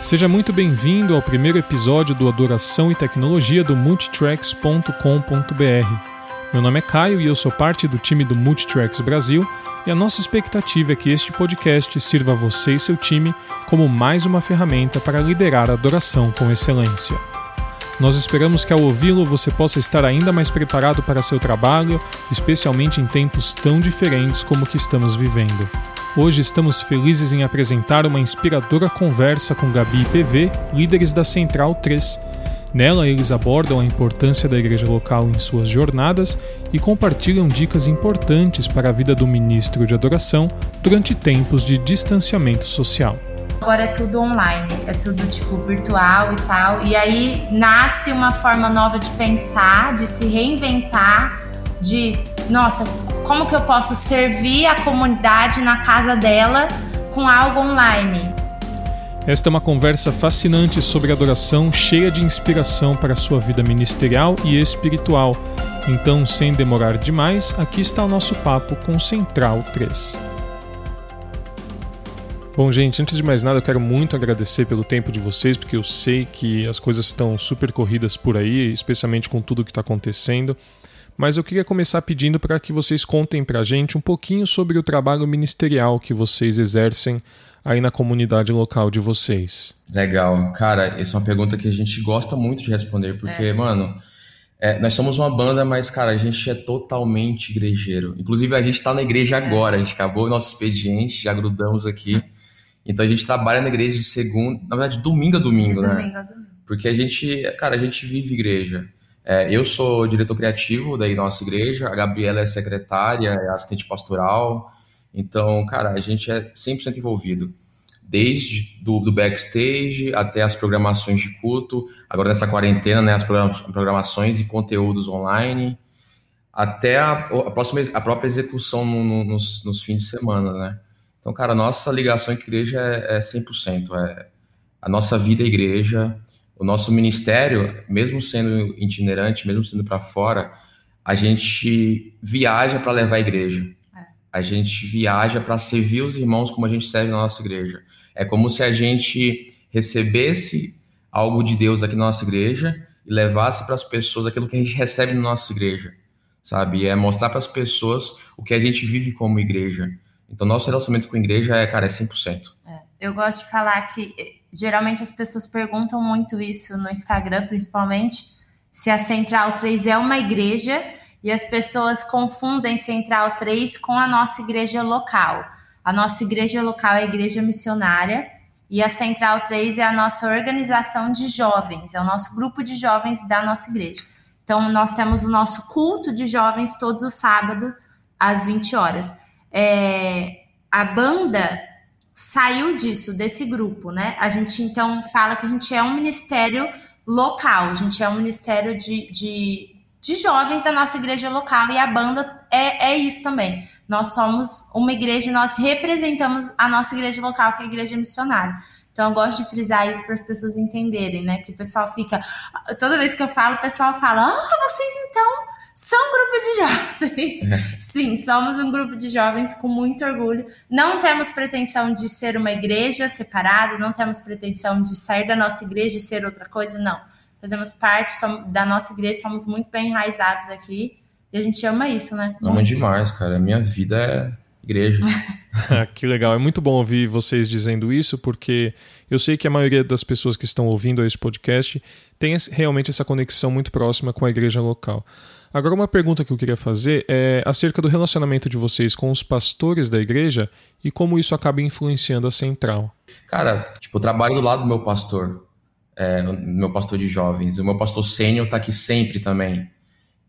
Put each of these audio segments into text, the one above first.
Seja muito bem-vindo ao primeiro episódio do Adoração e Tecnologia do Multitracks.com.br. Meu nome é Caio e eu sou parte do time do Multitracks Brasil, e a nossa expectativa é que este podcast sirva a você e seu time como mais uma ferramenta para liderar a adoração com excelência. Nós esperamos que ao ouvi-lo você possa estar ainda mais preparado para seu trabalho, especialmente em tempos tão diferentes como o que estamos vivendo. Hoje estamos felizes em apresentar uma inspiradora conversa com Gabi e PV, líderes da Central 3. Nela, eles abordam a importância da igreja local em suas jornadas e compartilham dicas importantes para a vida do ministro de adoração durante tempos de distanciamento social. Agora é tudo online, é tudo tipo virtual e tal. E aí nasce uma forma nova de pensar, de se reinventar, de nossa, como que eu posso servir a comunidade na casa dela com algo online. Esta é uma conversa fascinante sobre adoração, cheia de inspiração para a sua vida ministerial e espiritual. Então, sem demorar demais, aqui está o nosso papo com Central 3. Bom, gente, antes de mais nada, eu quero muito agradecer pelo tempo de vocês, porque eu sei que as coisas estão super corridas por aí, especialmente com tudo que está acontecendo mas eu queria começar pedindo para que vocês contem para a gente um pouquinho sobre o trabalho ministerial que vocês exercem aí na comunidade local de vocês. Legal. Cara, essa é uma pergunta que a gente gosta muito de responder, porque, é. mano, é, nós somos uma banda, mas, cara, a gente é totalmente igrejeiro. Inclusive, a gente está na igreja é. agora, a gente acabou o nosso expediente, já grudamos aqui. Então, a gente trabalha na igreja de segunda, na verdade, domingo a domingo, de né? Domingo a domingo. Porque a gente, cara, a gente vive igreja. É, eu sou diretor criativo da nossa igreja, a Gabriela é secretária, é assistente pastoral. Então, cara, a gente é 100% envolvido. Desde do, do, backstage até as programações de culto, agora nessa quarentena, né, as programações e conteúdos online, até a, a, próxima, a própria execução no, no, nos, nos, fins de semana, né? Então, cara, nossa ligação a igreja é, é 100%. É, a nossa vida é igreja, o nosso ministério, mesmo sendo itinerante, mesmo sendo para fora, a gente viaja para levar a igreja. É. A gente viaja para servir os irmãos como a gente serve na nossa igreja. É como se a gente recebesse algo de Deus aqui na nossa igreja e levasse para as pessoas aquilo que a gente recebe na nossa igreja, sabe? É mostrar para as pessoas o que a gente vive como igreja. Então, nosso relacionamento com a igreja é, cara, é 100%. É. Eu gosto de falar que geralmente as pessoas perguntam muito isso no Instagram, principalmente, se a Central 3 é uma igreja e as pessoas confundem Central 3 com a nossa igreja local. A nossa igreja local é a igreja missionária e a Central 3 é a nossa organização de jovens, é o nosso grupo de jovens da nossa igreja. Então, nós temos o nosso culto de jovens todos os sábados, às 20 horas. É, a banda saiu disso, desse grupo, né? A gente então fala que a gente é um ministério local, a gente é um ministério de, de, de jovens da nossa igreja local e a banda é, é isso também. Nós somos uma igreja e nós representamos a nossa igreja local, que é a igreja missionária. Então eu gosto de frisar isso para as pessoas entenderem, né? Que o pessoal fica. Toda vez que eu falo, o pessoal fala: Ah, vocês então são um grupo de jovens. É. Sim, somos um grupo de jovens com muito orgulho. Não temos pretensão de ser uma igreja separada, não temos pretensão de sair da nossa igreja e ser outra coisa, não. Fazemos parte da nossa igreja, somos muito bem enraizados aqui e a gente ama isso, né? Ama demais, cara. Minha vida é igreja. que legal. É muito bom ouvir vocês dizendo isso, porque eu sei que a maioria das pessoas que estão ouvindo esse podcast tem realmente essa conexão muito próxima com a igreja local. Agora, uma pergunta que eu queria fazer é acerca do relacionamento de vocês com os pastores da igreja e como isso acaba influenciando a central. Cara, tipo, eu trabalho do lado do meu pastor, é, meu pastor de jovens. O meu pastor sênior tá aqui sempre também.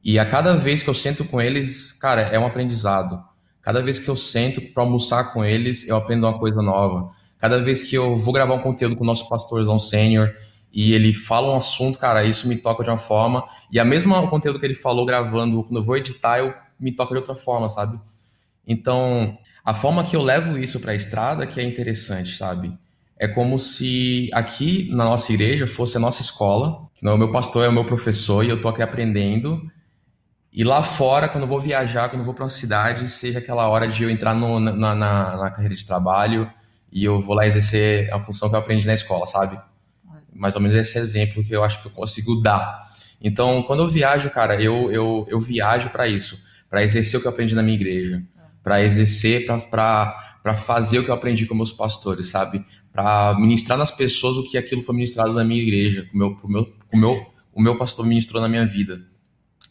E a cada vez que eu sento com eles, cara, é um aprendizado. Cada vez que eu sento para almoçar com eles, eu aprendo uma coisa nova. Cada vez que eu vou gravar um conteúdo com o nosso pastorzão sênior, e ele fala um assunto, cara, isso me toca de uma forma. E a mesma conteúdo que ele falou gravando, quando eu vou editar, eu me toca de outra forma, sabe? Então, a forma que eu levo isso para a estrada que é interessante, sabe? É como se aqui na nossa igreja fosse a nossa escola, não, o meu pastor é o meu professor e eu tô aqui aprendendo. E lá fora, quando eu vou viajar, quando eu vou para uma cidade, seja aquela hora de eu entrar no, na, na, na carreira de trabalho, e eu vou lá exercer a função que eu aprendi na escola, sabe? Mais ou menos esse exemplo que eu acho que eu consigo dar. Então, quando eu viajo, cara, eu, eu, eu viajo para isso, para exercer o que eu aprendi na minha igreja, para exercer, para fazer o que eu aprendi com meus pastores, sabe? Para ministrar nas pessoas o que aquilo foi ministrado na minha igreja, com meu, com meu, com meu, o meu pastor ministrou na minha vida.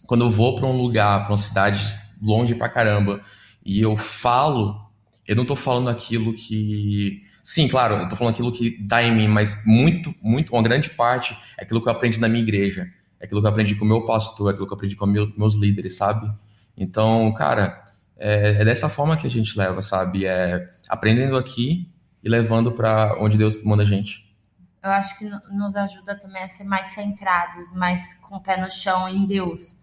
Quando eu vou para um lugar, para uma cidade longe pra caramba, e eu falo, eu não tô falando aquilo que. Sim, claro, eu tô falando aquilo que dá em mim, mas muito, muito, uma grande parte é aquilo que eu aprendi na minha igreja é aquilo que eu aprendi com o meu pastor, é aquilo que eu aprendi com meu, meus líderes, sabe? Então, cara, é, é, dessa forma que a gente leva, sabe? É aprendendo aqui e levando para onde Deus manda a gente. Eu acho que nos ajuda também a ser mais centrados, mais com o pé no chão em Deus,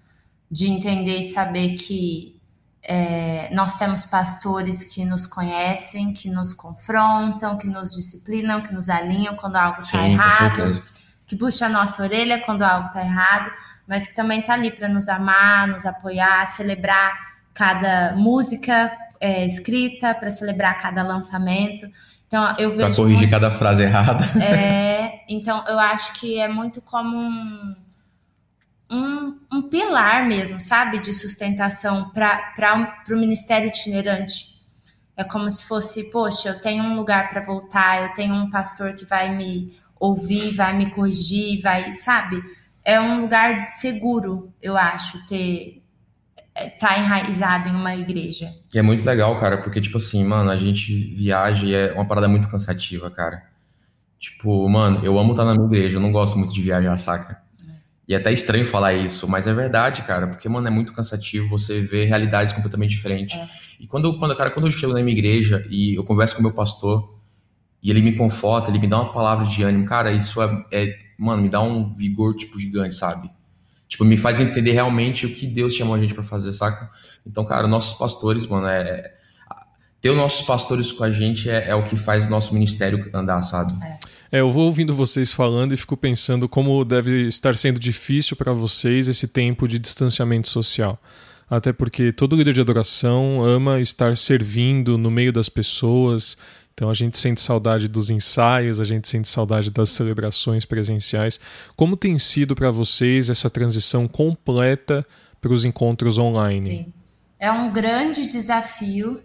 de entender e saber que é, nós temos pastores que nos conhecem, que nos confrontam, que nos disciplinam, que nos alinham quando algo está errado. Que puxa a nossa orelha quando algo está errado, mas que também está ali para nos amar, nos apoiar, celebrar cada música é, escrita, para celebrar cada lançamento. Então eu vejo. Para corrigir muito, cada frase errada. É, então eu acho que é muito como um, um, um pilar mesmo, sabe, de sustentação para o ministério itinerante. É como se fosse, poxa, eu tenho um lugar para voltar, eu tenho um pastor que vai me ouvir, vai me corrigir, vai, sabe? É um lugar seguro, eu acho, ter é, tá enraizado em uma igreja. E é muito legal, cara, porque, tipo assim, mano, a gente viaja e é uma parada muito cansativa, cara. Tipo, mano, eu amo estar na minha igreja, eu não gosto muito de viajar, saca? É. E é até estranho falar isso, mas é verdade, cara, porque, mano, é muito cansativo você ver realidades completamente diferentes. É. E quando, quando, cara, quando eu chego na minha igreja e eu converso com o meu pastor, e ele me conforta, ele me dá uma palavra de ânimo, cara, isso é, é, mano, me dá um vigor, tipo, gigante, sabe? Tipo, me faz entender realmente o que Deus chamou a gente para fazer, saca? Então, cara, nossos pastores, mano, é. Ter os nossos pastores com a gente é, é o que faz o nosso ministério andar, sabe? É. É, eu vou ouvindo vocês falando e fico pensando como deve estar sendo difícil para vocês esse tempo de distanciamento social. Até porque todo líder de adoração ama estar servindo no meio das pessoas então a gente sente saudade dos ensaios, a gente sente saudade das celebrações presenciais. Como tem sido para vocês essa transição completa para os encontros online? Sim. É um grande desafio.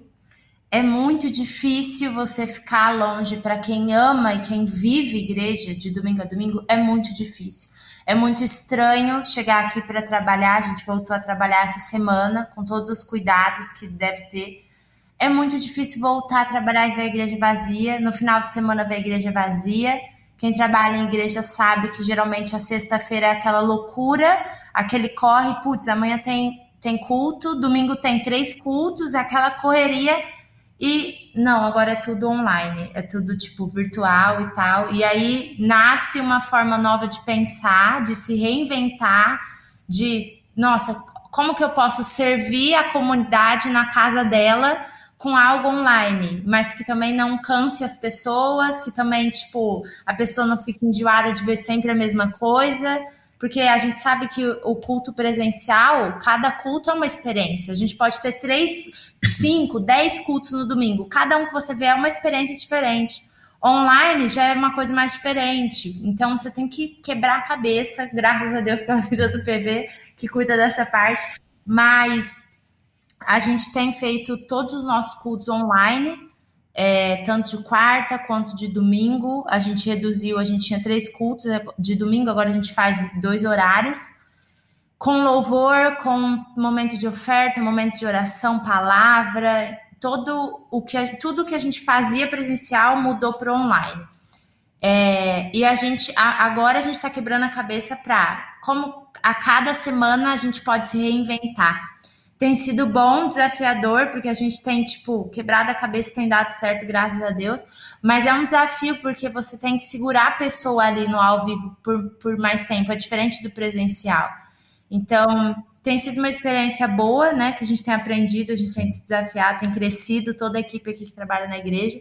É muito difícil você ficar longe para quem ama e quem vive igreja de domingo a domingo, é muito difícil. É muito estranho chegar aqui para trabalhar. A gente voltou a trabalhar essa semana com todos os cuidados que deve ter é muito difícil voltar a trabalhar e ver a igreja vazia. No final de semana ver a igreja vazia. Quem trabalha em igreja sabe que geralmente a sexta-feira é aquela loucura, aquele corre, putz, amanhã tem, tem culto, domingo tem três cultos, aquela correria. E não, agora é tudo online, é tudo tipo virtual e tal. E aí nasce uma forma nova de pensar, de se reinventar, de nossa, como que eu posso servir a comunidade na casa dela com algo online, mas que também não canse as pessoas, que também, tipo, a pessoa não fique enjoada de ver sempre a mesma coisa, porque a gente sabe que o culto presencial, cada culto é uma experiência. A gente pode ter três, cinco, dez cultos no domingo. Cada um que você vê é uma experiência diferente. Online já é uma coisa mais diferente. Então você tem que quebrar a cabeça, graças a Deus pela vida do PV, que cuida dessa parte. Mas a gente tem feito todos os nossos cultos online, é, tanto de quarta quanto de domingo. A gente reduziu, a gente tinha três cultos de domingo, agora a gente faz dois horários. Com louvor, com momento de oferta, momento de oração, palavra, todo o que tudo que a gente fazia presencial mudou para online. É, e a gente agora a gente está quebrando a cabeça para como a cada semana a gente pode se reinventar tem sido bom, desafiador, porque a gente tem, tipo, quebrado a cabeça tem dado certo, graças a Deus. Mas é um desafio, porque você tem que segurar a pessoa ali no ao vivo por, por mais tempo. É diferente do presencial. Então, tem sido uma experiência boa, né? Que a gente tem aprendido, a gente tem se desafiado, tem crescido toda a equipe aqui que trabalha na igreja.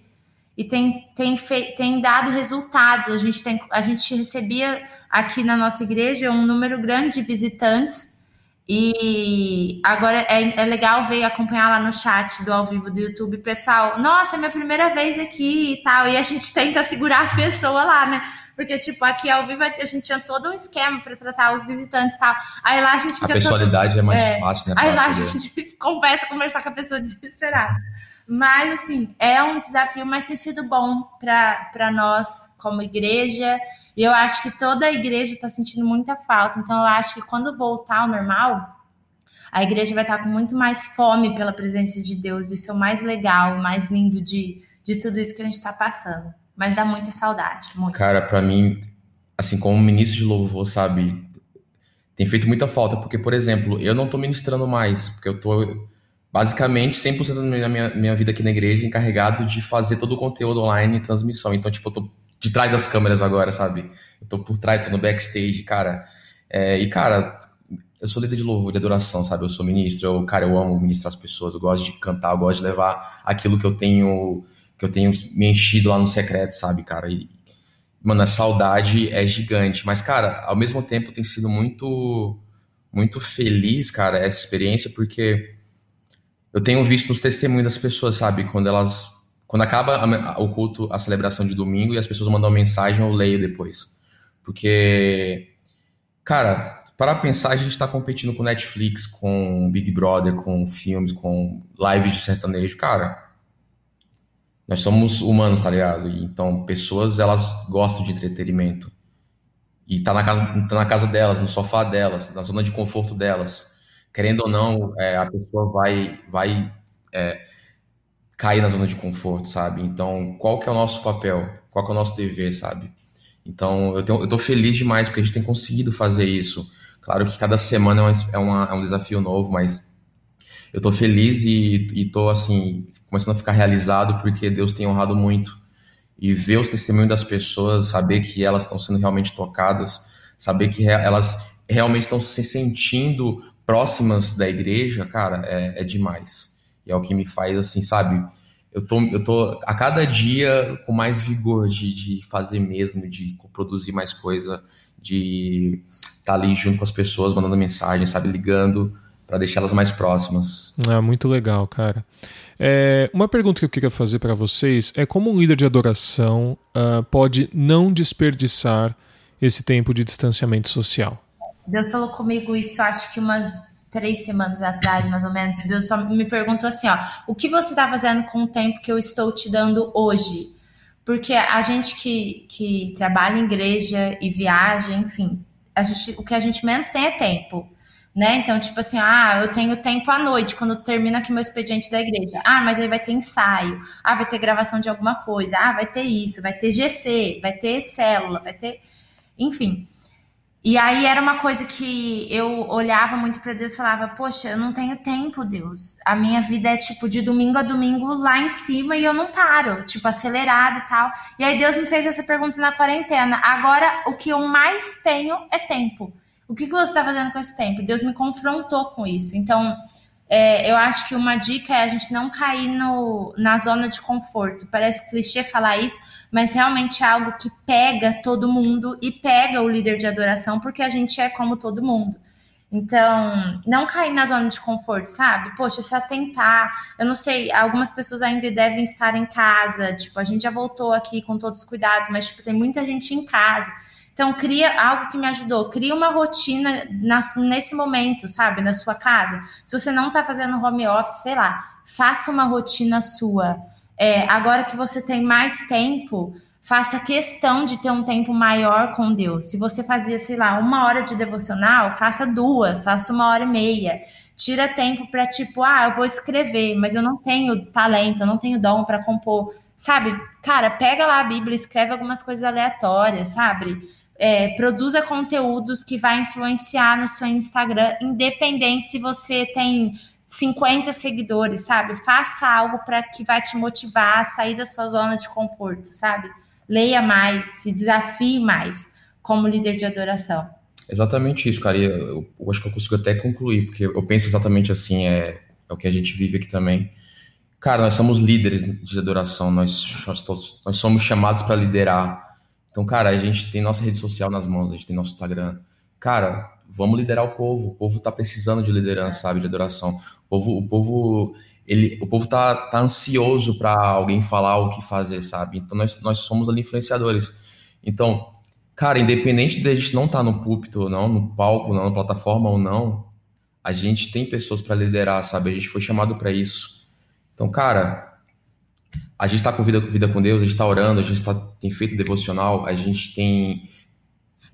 E tem, tem, tem dado resultados. A gente, tem, a gente recebia aqui na nossa igreja um número grande de visitantes E agora é, é legal ver acompanhar lá no chat do ao vivo do YouTube, pessoal. Nossa, é minha primeira vez aqui e tal. E a gente tenta segurar a pessoa lá, né? Porque, tipo, aqui ao vivo a gente tinha todo um esquema para tratar os visitantes e tal. Aí lá a gente fica. A personalidade todo... é mais é, fácil, né? Aí lá poder. a gente conversa, conversar com a pessoa desesperada. Mas, assim, é um desafio, mas tem sido bom para nós como igreja. E eu acho que toda a igreja está sentindo muita falta. Então, eu acho que quando voltar ao normal, a igreja vai estar com muito mais fome pela presença de Deus. Isso é o mais legal, o mais lindo de, de tudo isso que a gente está passando. Mas dá muita saudade. Muito. Cara, para mim, assim, como ministro de louvor, sabe, tem feito muita falta. Porque, por exemplo, eu não tô ministrando mais, porque eu tô basicamente 100% da minha, minha vida aqui na igreja encarregado de fazer todo o conteúdo online e transmissão. Então, tipo, eu tô de trás das câmeras agora, sabe? Eu tô por trás, tô no backstage, cara. É, e, cara, eu sou líder de louvor, de adoração, sabe? Eu sou ministro, eu, cara, eu amo ministrar as pessoas, eu gosto de cantar, eu gosto de levar aquilo que eu tenho que eu tenho me enchido lá no secreto, sabe, cara? E, mano, a saudade é gigante. Mas, cara, ao mesmo tempo tem sido muito, muito feliz, cara, essa experiência, porque eu tenho visto nos testemunhos das pessoas, sabe? Quando elas. Quando acaba a, o culto, a celebração de domingo, e as pessoas mandam mensagem, eu leio depois. Porque, cara, para pensar, a gente está competindo com Netflix, com Big Brother, com filmes, com lives de sertanejo. Cara, nós somos humanos, tá ligado? Então, pessoas, elas gostam de entretenimento. E tá na casa, tá na casa delas, no sofá delas, na zona de conforto delas. Querendo ou não, é, a pessoa vai, vai é, cair na zona de conforto, sabe? Então, qual que é o nosso papel? Qual que é o nosso dever, sabe? Então, eu, tenho, eu tô feliz demais porque a gente tem conseguido fazer isso. Claro que cada semana é, uma, é, uma, é um desafio novo, mas eu tô feliz e, e tô, assim, começando a ficar realizado porque Deus tem honrado muito. E ver os testemunhos das pessoas, saber que elas estão sendo realmente tocadas, saber que elas realmente estão se sentindo próximas da igreja, cara, é, é demais. E é o que me faz, assim, sabe? Eu tô, eu tô a cada dia com mais vigor de, de fazer mesmo, de produzir mais coisa, de estar tá ali junto com as pessoas, mandando mensagem, sabe? Ligando para deixá-las mais próximas. É muito legal, cara. É, uma pergunta que eu queria fazer para vocês é como um líder de adoração uh, pode não desperdiçar esse tempo de distanciamento social? Deus falou comigo isso, acho que umas três semanas atrás, mais ou menos. Deus só me perguntou assim, ó, o que você está fazendo com o tempo que eu estou te dando hoje? Porque a gente que, que trabalha em igreja e viaja, enfim, a gente, o que a gente menos tem é tempo né? Então, tipo assim, ah, eu tenho tempo à noite, quando termina aqui meu expediente da igreja. Ah, mas aí vai ter ensaio. Ah, vai ter gravação de alguma coisa. Ah, vai ter isso, vai ter GC, vai ter célula, vai ter. Enfim. E aí era uma coisa que eu olhava muito para Deus e falava: Poxa, eu não tenho tempo, Deus. A minha vida é tipo de domingo a domingo lá em cima e eu não paro, tipo, acelerada e tal. E aí Deus me fez essa pergunta na quarentena. Agora, o que eu mais tenho é tempo. O que, que você está fazendo com esse tempo? Deus me confrontou com isso. Então, é, eu acho que uma dica é a gente não cair no, na zona de conforto. Parece clichê falar isso, mas realmente é algo que pega todo mundo e pega o líder de adoração, porque a gente é como todo mundo. Então, não cair na zona de conforto, sabe? Poxa, se atentar. Eu não sei, algumas pessoas ainda devem estar em casa. Tipo, a gente já voltou aqui com todos os cuidados, mas, tipo, tem muita gente em casa. Então, cria algo que me ajudou. Cria uma rotina na, nesse momento, sabe? Na sua casa. Se você não está fazendo home office, sei lá, faça uma rotina sua. É, agora que você tem mais tempo, faça questão de ter um tempo maior com Deus. Se você fazia, sei lá, uma hora de devocional, faça duas, faça uma hora e meia. Tira tempo para tipo, ah, eu vou escrever, mas eu não tenho talento, eu não tenho dom para compor. Sabe? Cara, pega lá a Bíblia, escreve algumas coisas aleatórias, sabe? É, produza conteúdos que vai influenciar no seu Instagram, independente se você tem 50 seguidores, sabe? Faça algo para que vai te motivar a sair da sua zona de conforto, sabe? Leia mais, se desafie mais como líder de adoração. Exatamente isso, cara. Eu, eu acho que eu consigo até concluir, porque eu penso exatamente assim, é, é o que a gente vive aqui também. Cara, nós somos líderes de adoração, nós, nós somos chamados para liderar então, cara, a gente tem nossa rede social nas mãos, a gente tem nosso Instagram. Cara, vamos liderar o povo. O povo tá precisando de liderança, sabe? De adoração. O povo, o povo, ele, o povo tá, tá ansioso para alguém falar o que fazer, sabe? Então nós, nós somos ali influenciadores. Então, cara, independente de a gente não estar tá no púlpito ou não, no palco, não, na plataforma ou não, a gente tem pessoas para liderar, sabe? A gente foi chamado para isso. Então, cara, a gente está com vida, vida com Deus, a gente está orando, a gente tá, tem feito devocional, a gente tem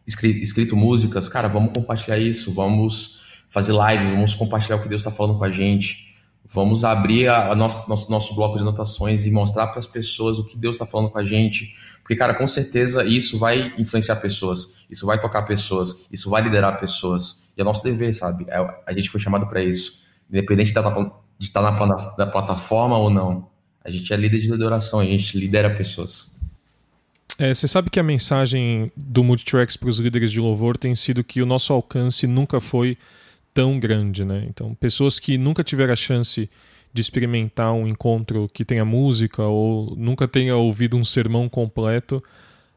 escrito, escrito músicas. Cara, vamos compartilhar isso, vamos fazer lives, vamos compartilhar o que Deus está falando com a gente. Vamos abrir a, a nosso, nosso, nosso bloco de anotações e mostrar para as pessoas o que Deus está falando com a gente. Porque, cara, com certeza isso vai influenciar pessoas, isso vai tocar pessoas, isso vai liderar pessoas. E é nosso dever, sabe? É, a gente foi chamado para isso. Independente de estar na, na plataforma ou não. A gente é líder de liderança, a gente lidera pessoas. É, você sabe que a mensagem do Multitracks para os líderes de louvor tem sido que o nosso alcance nunca foi tão grande, né? Então, pessoas que nunca tiveram a chance de experimentar um encontro que tenha música ou nunca tenha ouvido um sermão completo,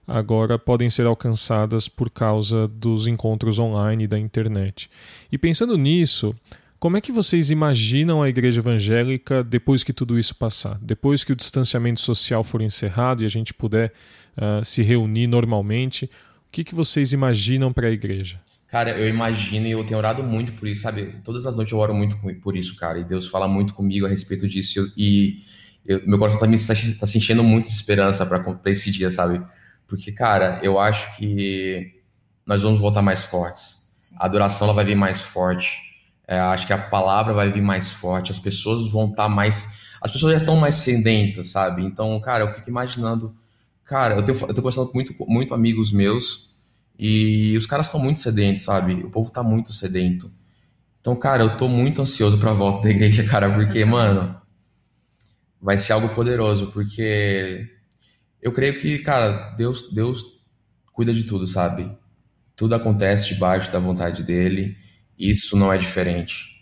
agora podem ser alcançadas por causa dos encontros online da internet. E pensando nisso, como é que vocês imaginam a igreja evangélica depois que tudo isso passar? Depois que o distanciamento social for encerrado e a gente puder uh, se reunir normalmente, o que, que vocês imaginam para a igreja? Cara, eu imagino e eu tenho orado muito por isso, sabe? Todas as noites eu oro muito por isso, cara. E Deus fala muito comigo a respeito disso. E eu, meu coração também está, está se enchendo muito de esperança para esse dia, sabe? Porque, cara, eu acho que nós vamos voltar mais fortes. Sim. A adoração ela vai vir mais forte é, acho que a palavra vai vir mais forte, as pessoas vão estar tá mais. As pessoas já estão mais sedentas, sabe? Então, cara, eu fico imaginando. Cara, eu, tenho, eu tô conversando com muito, muito amigos meus e os caras estão muito sedentos, sabe? O povo tá muito sedento. Então, cara, eu tô muito ansioso pra volta da igreja, cara, porque, mano, vai ser algo poderoso, porque eu creio que, cara, Deus, Deus cuida de tudo, sabe? Tudo acontece debaixo da vontade dele. Isso não é diferente.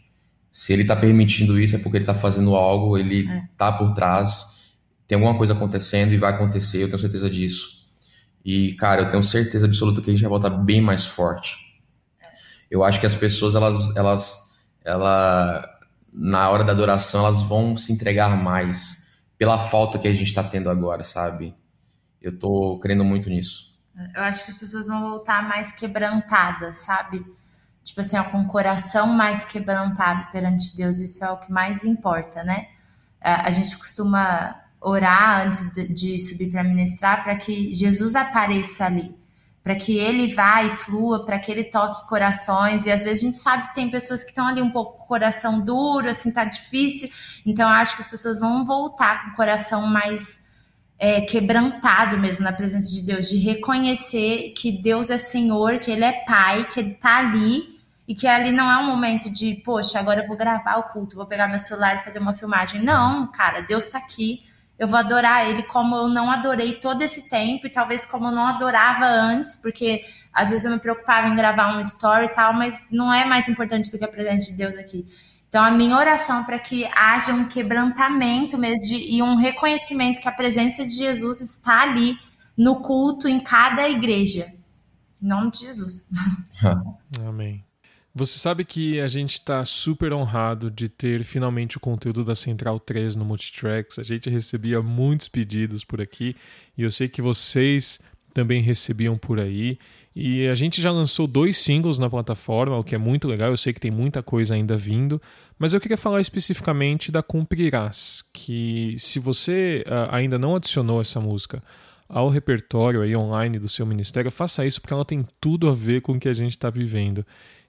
Se ele está permitindo isso, é porque ele está fazendo algo, ele está é. por trás, tem alguma coisa acontecendo e vai acontecer, eu tenho certeza disso. E, cara, eu tenho certeza absoluta que a gente vai voltar bem mais forte. Eu acho que as pessoas, elas, elas, ela, na hora da adoração, elas vão se entregar mais pela falta que a gente está tendo agora, sabe? Eu tô crendo muito nisso. Eu acho que as pessoas vão voltar mais quebrantadas, sabe? Tipo assim, ó, com o coração mais quebrantado perante Deus, isso é o que mais importa, né? A gente costuma orar antes de, subir para ministrar para que Jesus apareça ali, para que ele vá e flua, para que ele toque corações. E às vezes a gente sabe que tem pessoas que estão ali um pouco com o coração duro, assim, tá difícil. Então acho que as pessoas vão voltar com o coração mais é, quebrantado mesmo na presença de Deus, de reconhecer que Deus é Senhor, que Ele é Pai, que Ele tá ali e que ali não é um momento de, poxa, agora eu vou gravar o culto, vou pegar meu celular e fazer uma filmagem. Não, cara, Deus está aqui. Eu vou adorar Ele como eu não adorei todo esse tempo e talvez como eu não adorava antes, porque às vezes eu me preocupava em gravar um story e tal, mas não é mais importante do que a presença de Deus aqui. Então, a minha oração é para que haja um quebrantamento mesmo de, e um reconhecimento que a presença de Jesus está ali no culto em cada igreja. Em nome de Jesus. Amém. Você sabe que a gente está super honrado de ter finalmente o conteúdo da Central 3 no Multitracks. A gente recebia muitos pedidos por aqui e eu sei que vocês também recebiam por aí. E a gente já lançou dois singles na plataforma, o que é muito legal. Eu sei que tem muita coisa ainda vindo, mas eu queria falar especificamente da Cumprirás, que se você uh, ainda não adicionou essa música ao repertório aí online do seu ministério, faça isso porque ela tem tudo a ver com o que a gente está vivendo.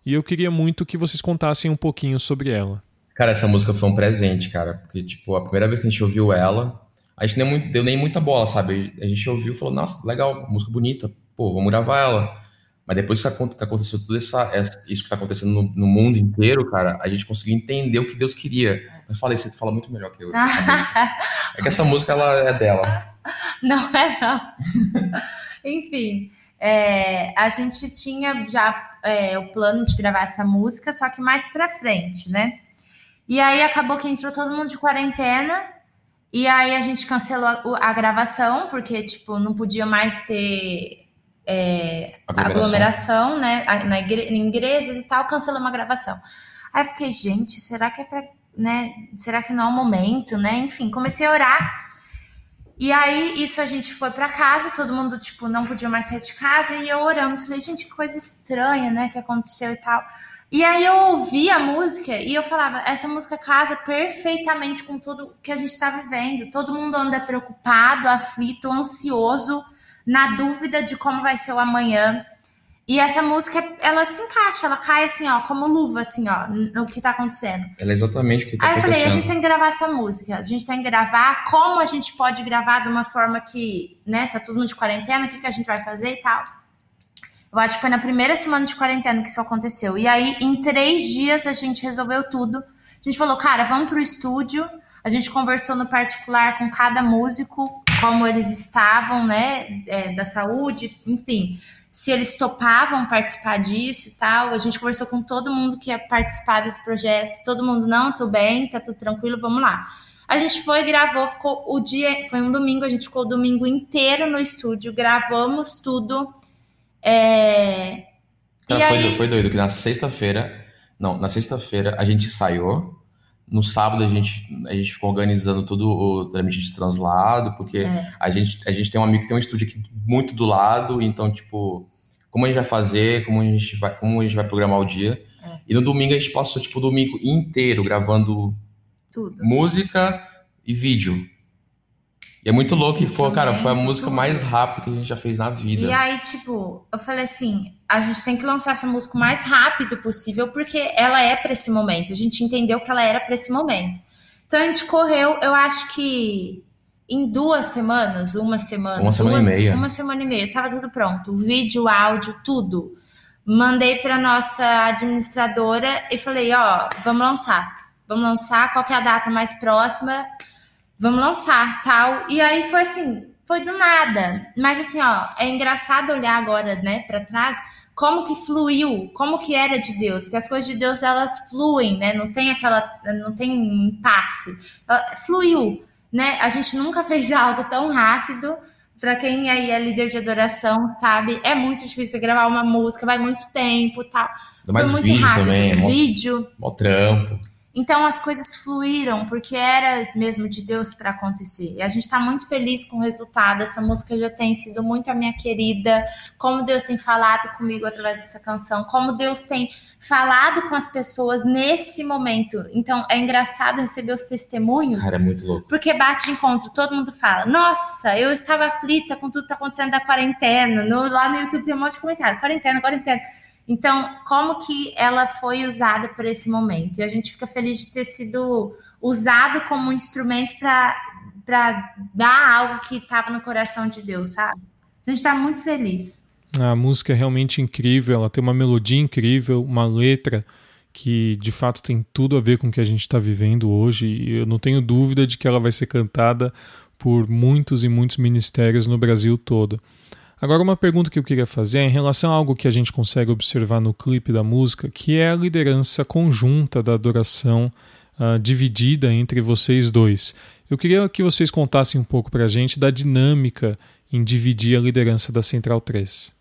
E eu queria muito que vocês contassem um pouquinho sobre ela. Cara, essa música foi um presente, cara. Porque, tipo, a primeira vez que a gente ouviu ela, a gente nem muito, deu nem muita bola, sabe? A gente ouviu e falou, nossa, legal, música bonita, pô, vamos gravar ela. Mas depois que aconteceu tudo essa, isso que tá acontecendo no, no, mundo inteiro, cara, a gente conseguiu entender o que Deus queria. Eu falei, você fala muito melhor que eu. é que essa música, ela é dela. Não é, não. Enfim, é, a gente tinha já é, o plano de gravar essa música, só que mais pra frente, né? E aí acabou que entrou todo mundo de quarentena, e aí a gente cancelou a, a gravação, porque, tipo, não podia mais ter é, aglomeração. aglomeração, né, na igre em igrejas e tal, cancelamos a gravação. Aí eu fiquei, gente, será que é pra, né, será que não é o momento, né? Enfim, comecei a orar. E aí, isso a gente foi para casa, todo mundo, tipo, não podia mais sair de casa, e eu orando, falei, gente, que coisa estranha, né, que aconteceu e tal. E aí eu ouvi a música e eu falava, essa música casa perfeitamente com tudo que a gente está vivendo. Todo mundo anda preocupado, aflito, ansioso, na dúvida de como vai ser o amanhã. E essa música, ela se encaixa, ela cai assim, ó, como luva, assim, ó, no que tá acontecendo. Ela é exatamente o que tá Aí acontecendo. Aí eu falei, a gente tem que gravar essa música, a gente tem que gravar como a gente pode gravar de uma forma que, né, tá todo mundo de quarentena, o que, que a gente vai fazer e tal. Eu acho que foi na primeira semana de quarentena que isso aconteceu. E aí, em três dias, a gente resolveu tudo. A gente falou, cara, vamos pro estúdio. A gente conversou no particular com cada músico, como eles estavam, né, é, da saúde, enfim se eles topavam participar disso e tal. A gente conversou com todo mundo que ia participar desse projeto. Todo mundo, não, tô bem, tá tudo tranquilo, vamos lá. A gente foi, gravou, ficou o dia, foi um domingo, a gente ficou o domingo inteiro no estúdio, gravamos tudo. É... Cara, foi, aí... foi doido que na sexta-feira, não, na sexta-feira a gente ensaiou, no sábado a gente, a gente ficou organizando todo o trâmite de translado, porque é. a, gente, a gente tem um amigo que tem um estúdio aqui muito do lado, então, tipo, como a gente vai fazer, como a gente vai, como a gente vai programar o dia. É. E no domingo a gente passou, tipo, o domingo inteiro gravando Tudo. música e vídeo. E é muito louco, e foi, cara, foi a música mais rápida que a gente já fez na vida. E aí, tipo, eu falei assim, a gente tem que lançar essa música o mais rápido possível, porque ela é para esse momento. A gente entendeu que ela era para esse momento. Então a gente correu, eu acho que em duas semanas, uma semana. Uma semana duas, e meia. Uma semana e meia, tava tudo pronto. O vídeo, o áudio, tudo. Mandei para nossa administradora e falei, ó, vamos lançar. Vamos lançar, qual é a data mais próxima? Vamos lançar, tal. E aí foi assim, foi do nada. Mas assim, ó, é engraçado olhar agora, né, para trás, como que fluiu, como que era de Deus, porque as coisas de Deus elas fluem, né? Não tem aquela, não tem um impasse. Fluiu, né? A gente nunca fez algo tão rápido. Para quem aí é líder de adoração, sabe, é muito difícil gravar uma música, vai muito tempo, tal. Mas vídeo rápido. também, é vídeo, mó trampo. Então as coisas fluíram porque era mesmo de Deus para acontecer. E a gente está muito feliz com o resultado. Essa música já tem sido muito a minha querida. Como Deus tem falado comigo através dessa canção, como Deus tem falado com as pessoas nesse momento. Então é engraçado receber os testemunhos. Cara, é muito louco. Porque bate de encontro, todo mundo fala: Nossa, eu estava aflita com tudo que está acontecendo da quarentena. No, lá no YouTube tem um monte de comentário: quarentena, quarentena. Então, como que ela foi usada por esse momento? E a gente fica feliz de ter sido usado como um instrumento para dar algo que estava no coração de Deus, sabe? A gente está muito feliz. A música é realmente incrível, ela tem uma melodia incrível, uma letra que de fato tem tudo a ver com o que a gente está vivendo hoje. E eu não tenho dúvida de que ela vai ser cantada por muitos e muitos ministérios no Brasil todo. Agora, uma pergunta que eu queria fazer é em relação a algo que a gente consegue observar no clipe da música, que é a liderança conjunta da adoração uh, dividida entre vocês dois. Eu queria que vocês contassem um pouco para a gente da dinâmica em dividir a liderança da Central 3.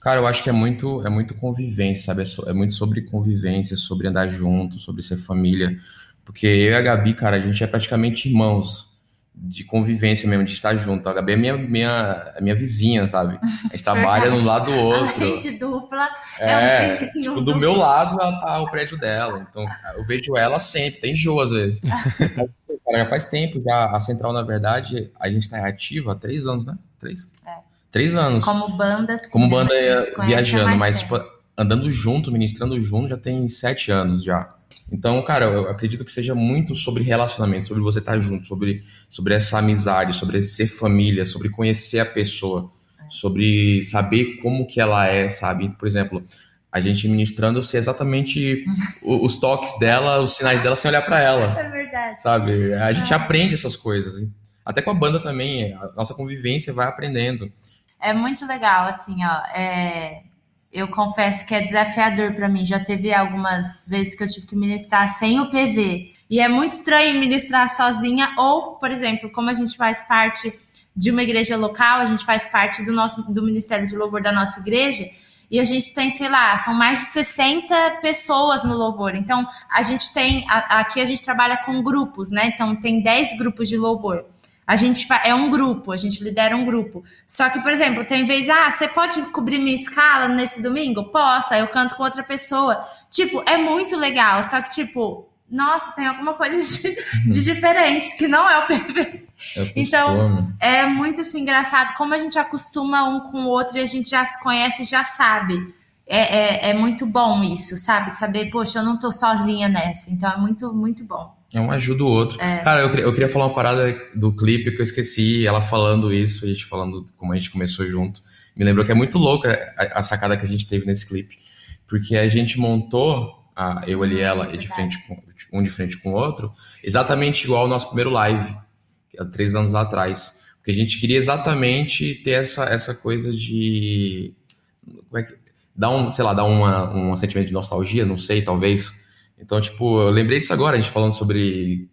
Cara, eu acho que é muito, é muito convivência, sabe? É, é muito sobre convivência, sobre andar junto, sobre ser família. Porque eu e a Gabi, cara, a gente é praticamente irmãos de convivência mesmo, de estar junto. A Gabi é minha, minha, minha vizinha, sabe? A gente trabalha num lado do outro. Além de dupla, é, é um vizinho. Tipo, do meu lado ela tá o prédio dela. Então eu vejo ela sempre, tem enjoo às vezes. Cara, já faz tempo já. A Central, na verdade, a gente tá ativa há três anos, né? Três? É. Três anos. Como banda, sim. Como banda viajando, mas tipo, andando junto, ministrando junto, já tem sete anos já. Então, cara, eu acredito que seja muito sobre relacionamento, sobre você estar junto, sobre, sobre essa amizade, sobre ser família, sobre conhecer a pessoa, sobre saber como que ela é, sabe? Por exemplo, a gente ministrando, eu sei exatamente os toques dela, os sinais dela sem olhar para ela. É verdade. Sabe? A gente é. aprende essas coisas. Até com a banda também, a nossa convivência vai aprendendo. É muito legal, assim, ó. É eu confesso que é desafiador para mim. Já teve algumas vezes que eu tive que ministrar sem o PV. E é muito estranho ministrar sozinha, ou, por exemplo, como a gente faz parte de uma igreja local, a gente faz parte do nosso do Ministério de Louvor da nossa igreja. E a gente tem, sei lá, são mais de 60 pessoas no louvor. Então, a gente tem, aqui a gente trabalha com grupos, né? Então, tem 10 grupos de louvor. A gente é um grupo, a gente lidera um grupo. Só que, por exemplo, tem vezes, ah, você pode cobrir minha escala nesse domingo? Posso, aí eu canto com outra pessoa. Tipo, é muito legal, só que, tipo, nossa, tem alguma coisa de, de diferente, que não é o PV. É então, é muito assim, engraçado como a gente acostuma um com o outro e a gente já se conhece já sabe. É, é, é muito bom isso, sabe? Saber, poxa, eu não tô sozinha nessa. Então é muito, muito bom. É um ajuda o outro. É. Cara, eu, eu queria falar uma parada do clipe que eu esqueci, ela falando isso, a gente falando como a gente começou junto. Me lembrou que é muito louca a, a sacada que a gente teve nesse clipe. Porque a gente montou, eu, ele e ela, de frente com, um de frente com o outro, exatamente igual ao nosso primeiro live, há três anos atrás. Porque a gente queria exatamente ter essa, essa coisa de. Como é que. Dar um, sei lá, dar uma, um sentimento de nostalgia, não sei, talvez então, tipo, eu lembrei disso agora, a gente falando sobre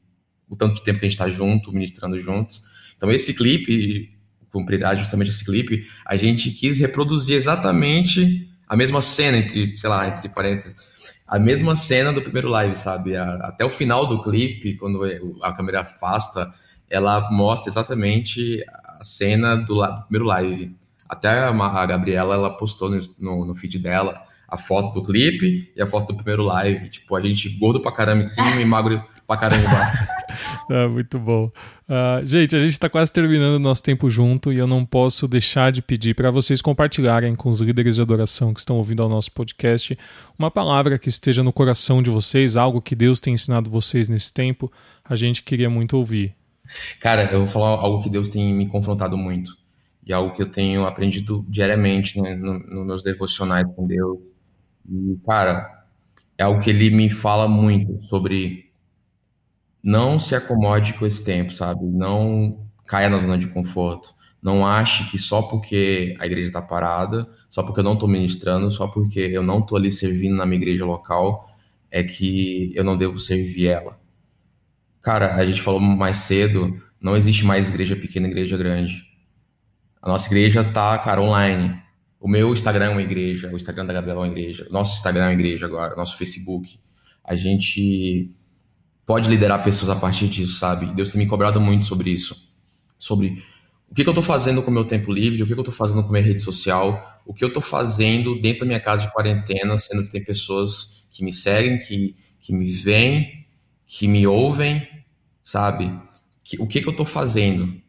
o tanto de tempo que a gente tá junto, ministrando juntos. Então, esse clipe, cumprirá justamente esse clipe, a gente quis reproduzir exatamente a mesma cena, entre, sei lá, entre parênteses, a mesma cena do primeiro live, sabe? Até o final do clipe, quando a câmera afasta, ela mostra exatamente a cena do, do primeiro live. Até a, Gabriela, ela postou no, no, no feed dela a foto do clipe e a foto do primeiro live. Tipo, a gente gordo pra caramba em cima e magro pra caramba embaixo. é, muito bom. Uh, gente, a gente está quase terminando o nosso tempo junto e eu não posso deixar de pedir para vocês compartilharem com os líderes de adoração que estão ouvindo ao nosso podcast uma palavra que esteja no coração de vocês, algo que Deus tem ensinado vocês nesse tempo. A gente queria muito ouvir. Cara, eu vou falar algo que Deus tem me confrontado muito e algo que eu tenho aprendido diariamente né, nos no meus devocionais com Deus, e, cara, é algo que ele me fala muito sobre não se acomode com esse tempo, sabe? Não caia na zona de conforto. Não ache que só porque a igreja está parada, só porque eu não estou ministrando, só porque eu não estou ali servindo na minha igreja local, é que eu não devo servir ela. Cara, a gente falou mais cedo, não existe mais igreja pequena igreja grande. A nossa igreja tá, cara, online. O meu Instagram é uma igreja, o Instagram da Gabriela é uma igreja, nosso Instagram é uma igreja agora, nosso Facebook. A gente pode liderar pessoas a partir disso, sabe? Deus tem me cobrado muito sobre isso. Sobre o que, que eu estou fazendo com o meu tempo livre, o que, que eu estou fazendo com a minha rede social, o que eu estou fazendo dentro da minha casa de quarentena, sendo que tem pessoas que me seguem, que, que me veem, que me ouvem, sabe? Que, o que, que eu estou fazendo?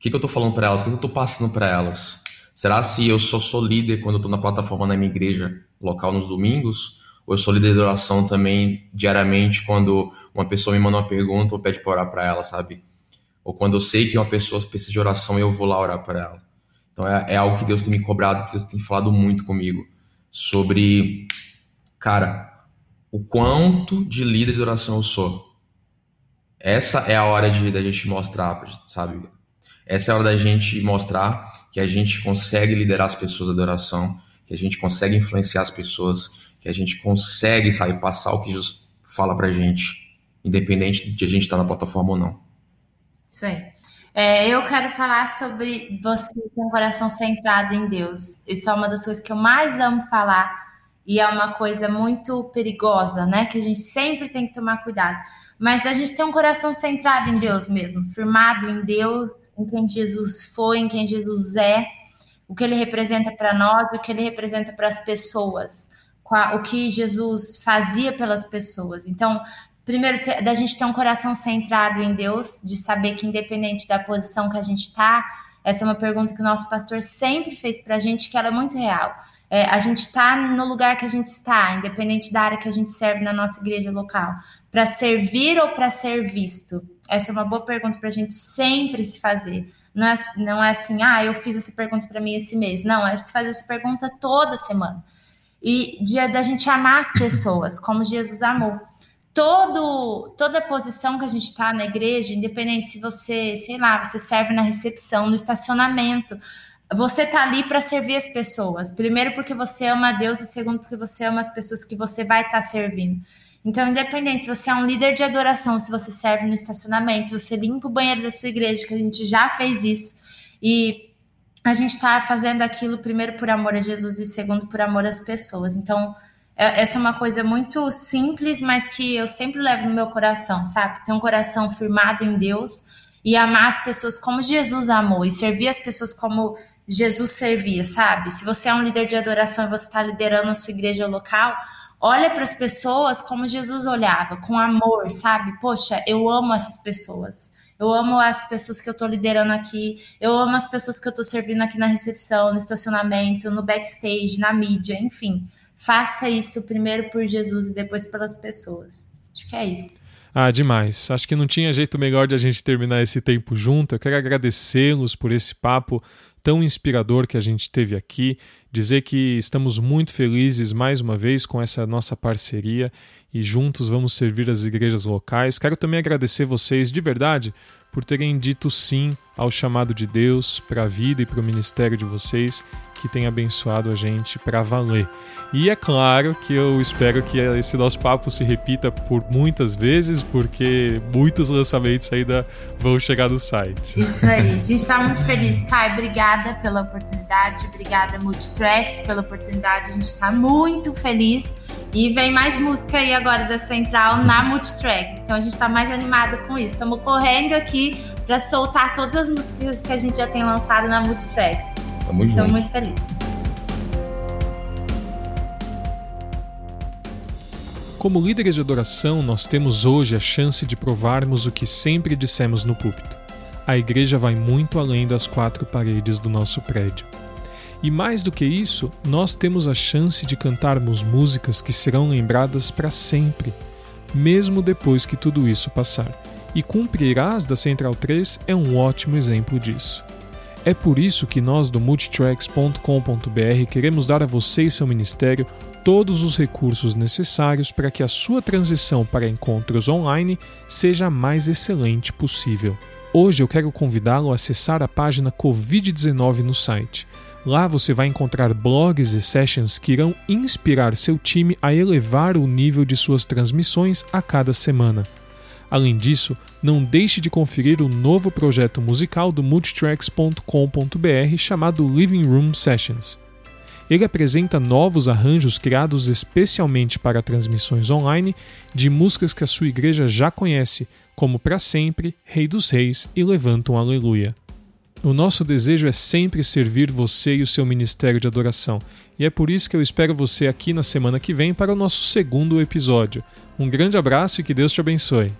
Que, que eu estou falando para elas? O que, que eu estou passando para elas? Será se eu só sou líder quando eu estou na plataforma na minha igreja local nos domingos? Ou eu sou líder de oração também diariamente quando uma pessoa me manda uma pergunta ou pede para orar para ela, sabe? Ou quando eu sei que uma pessoa precisa de oração eu vou lá orar para ela. Então é, é, algo que Deus tem me cobrado, que Deus tem falado muito comigo sobre, cara, o quanto de líder de oração eu sou. Essa é a hora de da gente mostrar, sabe? Essa é a hora da gente mostrar que a gente consegue liderar as pessoas da adoração, que a gente consegue influenciar as pessoas, que a gente consegue, sabe, passar o que Jesus fala pra gente, independente de a gente estar tá na plataforma ou não. Isso aí. É, eu quero falar sobre você ter um coração centrado em Deus. Isso é uma das coisas que eu mais amo falar e é uma coisa muito perigosa, né? Que a gente sempre tem que tomar cuidado. Mas a gente tem um coração centrado em Deus mesmo, firmado em Deus, em quem Jesus foi, em quem Jesus é, o que ele representa para nós, o que ele representa para as pessoas, o que Jesus fazia pelas pessoas. Então, primeiro, da gente ter um coração centrado em Deus, de saber que independente da posição que a gente está, essa é uma pergunta que o nosso pastor sempre fez para a gente, que ela é muito real é, a gente está no lugar que a gente está, independente da área que a gente serve na nossa igreja local, para servir ou para ser visto? Essa é uma boa pergunta para a gente sempre se fazer. Não é, não é assim, ah, eu fiz essa pergunta para mim esse mês. Não, é se fazer essa pergunta toda semana. E dia da gente amar as pessoas, como Jesus amou. Todo, toda posição que a gente está na igreja, independente se você, sei lá, você serve na recepção, no estacionamento, você tá ali para servir as pessoas. Primeiro porque você ama a Deus e segundo porque você ama as pessoas que você vai estar tá servindo. Então, independente se você é um líder de adoração, se você serve no estacionamento, se você limpa o banheiro da sua igreja, que a gente já fez isso, E a gente está fazendo aquilo primeiro por amor a Jesus e segundo por amor às pessoas. Então, é, essa é uma coisa muito simples, mas que eu sempre levo no meu coração, sabe? Ter um coração firmado em Deus e amar as pessoas como Jesus amou e servir as pessoas como Jesus servia, sabe? Se você é um líder de adoração e você está liderando a sua igreja local, olha para as pessoas como Jesus olhava, com amor, sabe? Poxa, eu amo essas pessoas. Eu amo as pessoas que eu estou liderando aqui. Eu amo as pessoas que eu estou servindo aqui na recepção, no estacionamento, no backstage, na mídia, enfim. Faça isso primeiro por Jesus e depois pelas pessoas. Acho que é isso. Ah, demais. Acho que não tinha jeito melhor de a gente terminar esse tempo junto. Eu quero agradecê-los por esse papo tão inspirador que a gente teve aqui. Dizer que estamos muito felizes mais uma vez com essa nossa parceria e juntos vamos servir as igrejas locais. Quero também agradecer vocês de verdade por terem dito sim ao chamado de Deus para a vida e para o ministério de vocês, que tem abençoado a gente para valer. E é claro que eu espero que esse nosso papo se repita por muitas vezes, porque muitos lançamentos ainda vão chegar no site. Isso aí, a gente está muito feliz. Kai, obrigada pela oportunidade, obrigada Multitracks pela oportunidade, a gente está muito feliz. E vem mais música aí agora da Central na Multitracks. Então a gente está mais animado com isso. Estamos correndo aqui para soltar todas as músicas que a gente já tem lançado na Multitracks. Tamo junto. Estou muito feliz. Como líderes de adoração, nós temos hoje a chance de provarmos o que sempre dissemos no púlpito. A igreja vai muito além das quatro paredes do nosso prédio. E mais do que isso, nós temos a chance de cantarmos músicas que serão lembradas para sempre, mesmo depois que tudo isso passar. E Cumprirás da Central 3 é um ótimo exemplo disso. É por isso que nós do multitracks.com.br queremos dar a você e seu ministério todos os recursos necessários para que a sua transição para encontros online seja a mais excelente possível. Hoje eu quero convidá-lo a acessar a página Covid-19 no site Lá você vai encontrar blogs e sessions que irão inspirar seu time a elevar o nível de suas transmissões a cada semana. Além disso, não deixe de conferir o novo projeto musical do multitracks.com.br chamado Living Room Sessions. Ele apresenta novos arranjos criados especialmente para transmissões online de músicas que a sua igreja já conhece, como Para Sempre, Rei dos Reis e Levanta um Aleluia. O nosso desejo é sempre servir você e o seu ministério de adoração, e é por isso que eu espero você aqui na semana que vem para o nosso segundo episódio. Um grande abraço e que Deus te abençoe.